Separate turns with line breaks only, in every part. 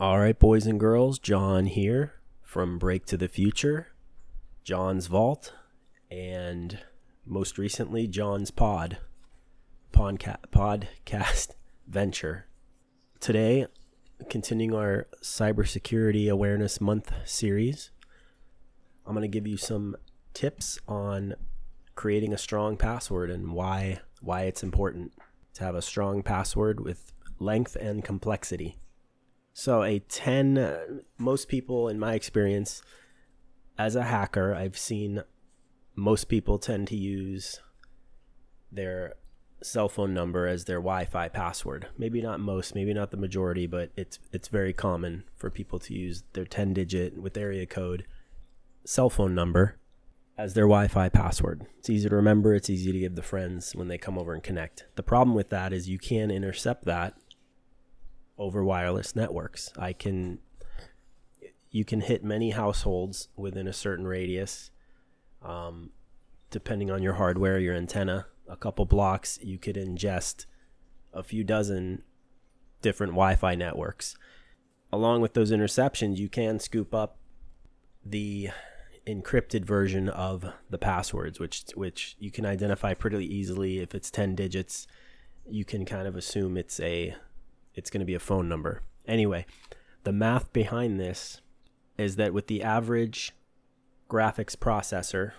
All right, boys and girls, John here from Break to the Future, John's Vault, and most recently, John's Pod, podca- podcast venture. Today, continuing our cybersecurity awareness month series, I'm going to give you some tips on creating a strong password and why why it's important to have a strong password with length and complexity. So a 10 uh, most people in my experience as a hacker, I've seen most people tend to use their cell phone number as their Wi-Fi password. Maybe not most, maybe not the majority, but it's it's very common for people to use their 10 digit with area code cell phone number as their Wi-Fi password. It's easy to remember, it's easy to give the friends when they come over and connect. The problem with that is you can intercept that over wireless networks. I can you can hit many households within a certain radius. Um, depending on your hardware, your antenna, a couple blocks, you could ingest a few dozen different Wi-Fi networks. Along with those interceptions, you can scoop up the encrypted version of the passwords, which which you can identify pretty easily. If it's ten digits, you can kind of assume it's a it's going to be a phone number. Anyway, the math behind this is that with the average graphics processor,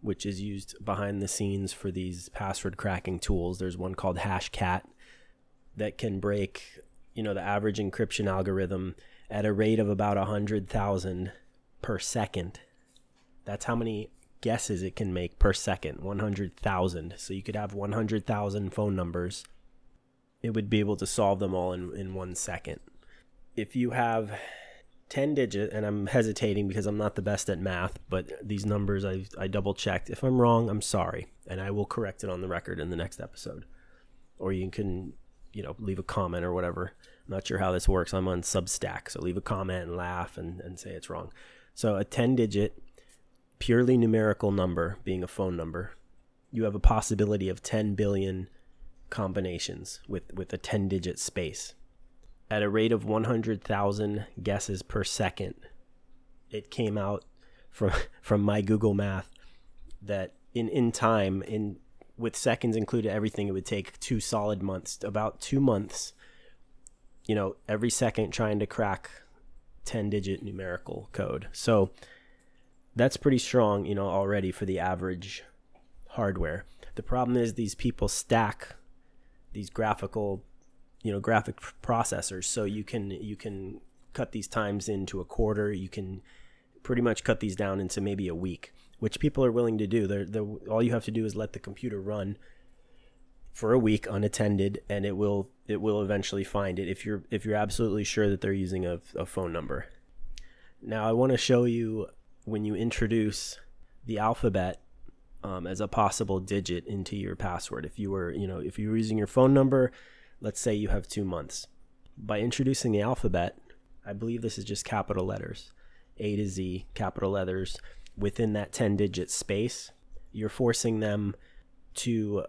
which is used behind the scenes for these password cracking tools, there's one called Hashcat that can break, you know, the average encryption algorithm at a rate of about 100,000 per second. That's how many guesses it can make per second 100,000. So you could have 100,000 phone numbers. It would be able to solve them all in, in one second. If you have 10 digit, and I'm hesitating because I'm not the best at math, but these numbers I, I double checked. If I'm wrong, I'm sorry, and I will correct it on the record in the next episode. Or you can, you know, leave a comment or whatever. I'm not sure how this works. I'm on Substack, so leave a comment and laugh and, and say it's wrong. So a 10 digit, purely numerical number being a phone number, you have a possibility of 10 billion combinations with, with a 10 digit space. At a rate of 100,000 guesses per second, it came out from, from my Google Math that in, in time, in with seconds included, everything, it would take two solid months, about two months, you know, every second trying to crack 10 digit numerical code. So that's pretty strong, you know, already for the average hardware. The problem is these people stack these graphical, you know, graphic processors. So you can you can cut these times into a quarter, you can pretty much cut these down into maybe a week, which people are willing to do. They're, they're, all you have to do is let the computer run for a week unattended and it will it will eventually find it if you're if you're absolutely sure that they're using a, a phone number. Now i want to show you when you introduce the alphabet um, as a possible digit into your password if you were you know if you were using your phone number let's say you have two months by introducing the alphabet i believe this is just capital letters a to z capital letters within that 10 digit space you're forcing them to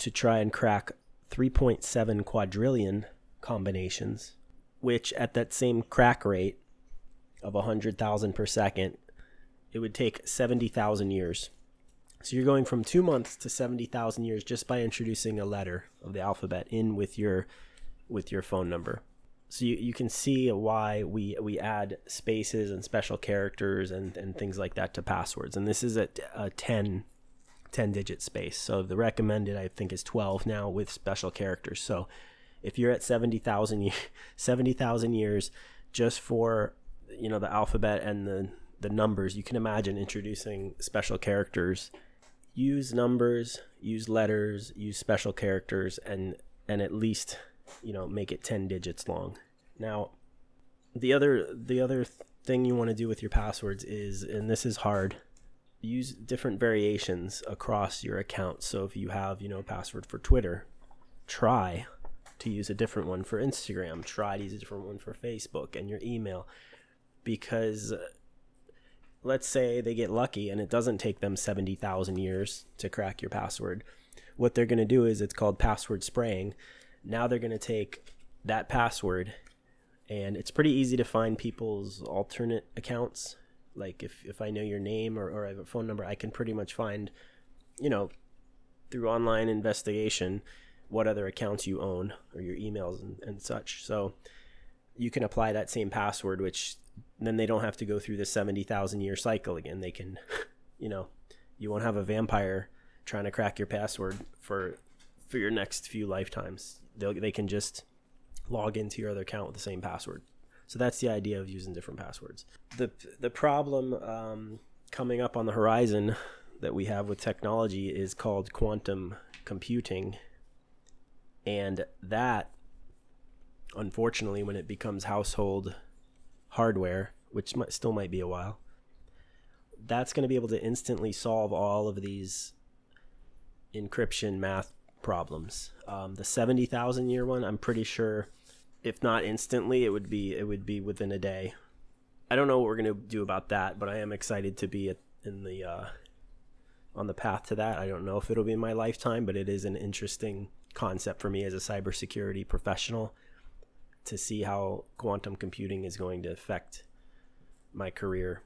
to try and crack 3.7 quadrillion combinations, which at that same crack rate of 100,000 per second, it would take 70,000 years. So you're going from two months to 70,000 years just by introducing a letter of the alphabet in with your with your phone number. So you, you can see why we, we add spaces and special characters and, and things like that to passwords. And this is a, a 10 10 digit space. So the recommended I think is 12 now with special characters. So if you're at 70,000 70,000 years just for you know the alphabet and the the numbers, you can imagine introducing special characters. Use numbers, use letters, use special characters and and at least, you know, make it 10 digits long. Now, the other the other thing you want to do with your passwords is and this is hard use different variations across your account. So if you have, you know, a password for Twitter, try to use a different one for Instagram, try to use a different one for Facebook and your email because let's say they get lucky and it doesn't take them 70,000 years to crack your password. What they're going to do is it's called password spraying. Now they're going to take that password and it's pretty easy to find people's alternate accounts. Like if, if I know your name or, or I have a phone number, I can pretty much find, you know, through online investigation, what other accounts you own or your emails and, and such. So you can apply that same password, which then they don't have to go through the 70,000 year cycle again. They can, you know, you won't have a vampire trying to crack your password for for your next few lifetimes. They they can just log into your other account with the same password. So that's the idea of using different passwords. The the problem um, coming up on the horizon that we have with technology is called quantum computing, and that, unfortunately, when it becomes household hardware, which might, still might be a while, that's going to be able to instantly solve all of these encryption math problems. Um, the seventy thousand year one, I'm pretty sure if not instantly, it would be it would be within a day. I don't know what we're gonna do about that, but I am excited to be in the uh, on the path to that. I don't know if it'll be in my lifetime, but it is an interesting concept for me as a cybersecurity professional to see how quantum computing is going to affect my career.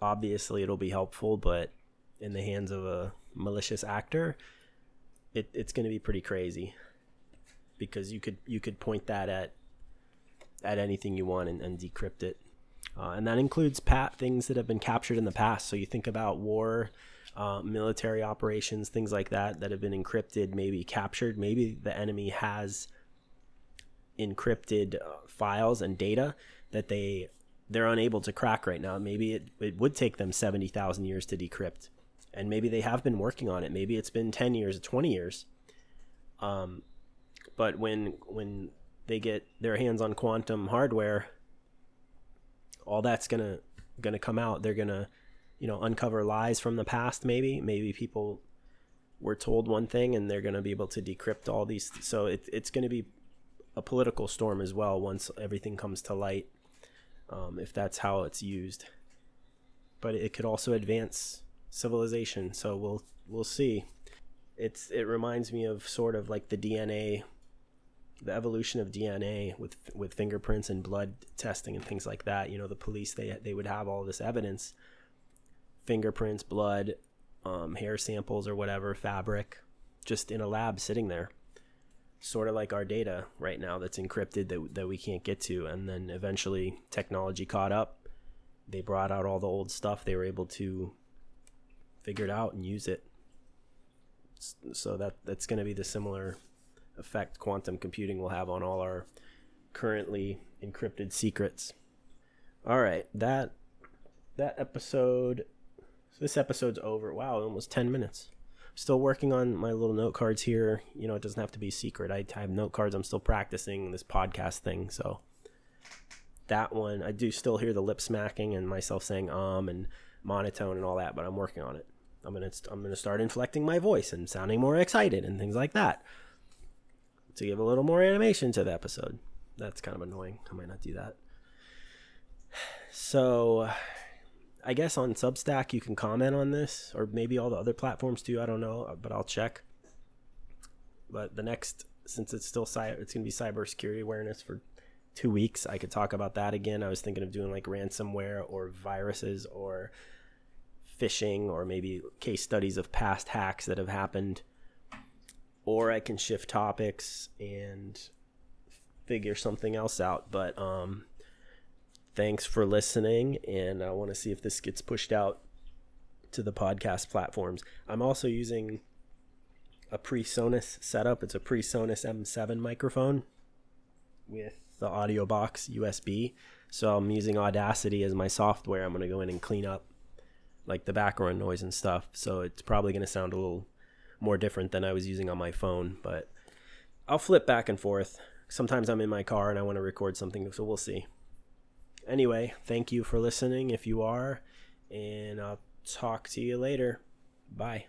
Obviously, it'll be helpful, but in the hands of a malicious actor, it, it's going to be pretty crazy because you could you could point that at at anything you want and, and decrypt it. Uh, and that includes pat things that have been captured in the past. So you think about war, uh, military operations, things like that that have been encrypted, maybe captured. Maybe the enemy has encrypted uh, files and data that they they're unable to crack right now. Maybe it, it would take them seventy thousand years to decrypt, and maybe they have been working on it. Maybe it's been ten years or twenty years. Um, but when when they get their hands on quantum hardware, all that's gonna gonna come out. They're gonna, you know, uncover lies from the past. Maybe maybe people were told one thing and they're gonna be able to decrypt all these. So it, it's gonna be a political storm as well once everything comes to light, um, if that's how it's used. But it could also advance civilization. So we'll we'll see. It's it reminds me of sort of like the DNA the evolution of DNA with with fingerprints and blood testing and things like that. You know, the police they they would have all this evidence, fingerprints, blood, um, hair samples or whatever, fabric, just in a lab sitting there, sort of like our data right now that's encrypted that that we can't get to. And then eventually technology caught up. They brought out all the old stuff. They were able to figure it out and use it. So that that's going to be the similar effect quantum computing will have on all our currently encrypted secrets. All right, that that episode this episode's over. Wow, almost 10 minutes. Still working on my little note cards here. You know, it doesn't have to be secret. I have note cards. I'm still practicing this podcast thing, so that one I do still hear the lip smacking and myself saying um and monotone and all that, but I'm working on it. I'm gonna I'm gonna start inflecting my voice and sounding more excited and things like that to give a little more animation to the episode. That's kind of annoying. I might not do that. So, I guess on Substack you can comment on this, or maybe all the other platforms too. I don't know, but I'll check. But the next, since it's still cyber, it's gonna be cybersecurity awareness for two weeks. I could talk about that again. I was thinking of doing like ransomware or viruses or phishing or maybe case studies of past hacks that have happened or I can shift topics and figure something else out. But um, thanks for listening, and I want to see if this gets pushed out to the podcast platforms. I'm also using a PreSonus setup. It's a PreSonus M7 microphone with the audio box USB. So I'm using Audacity as my software. I'm going to go in and clean up like the background noise and stuff. So it's probably going to sound a little more different than I was using on my phone. But I'll flip back and forth. Sometimes I'm in my car and I want to record something, so we'll see. Anyway, thank you for listening if you are, and I'll talk to you later. Bye.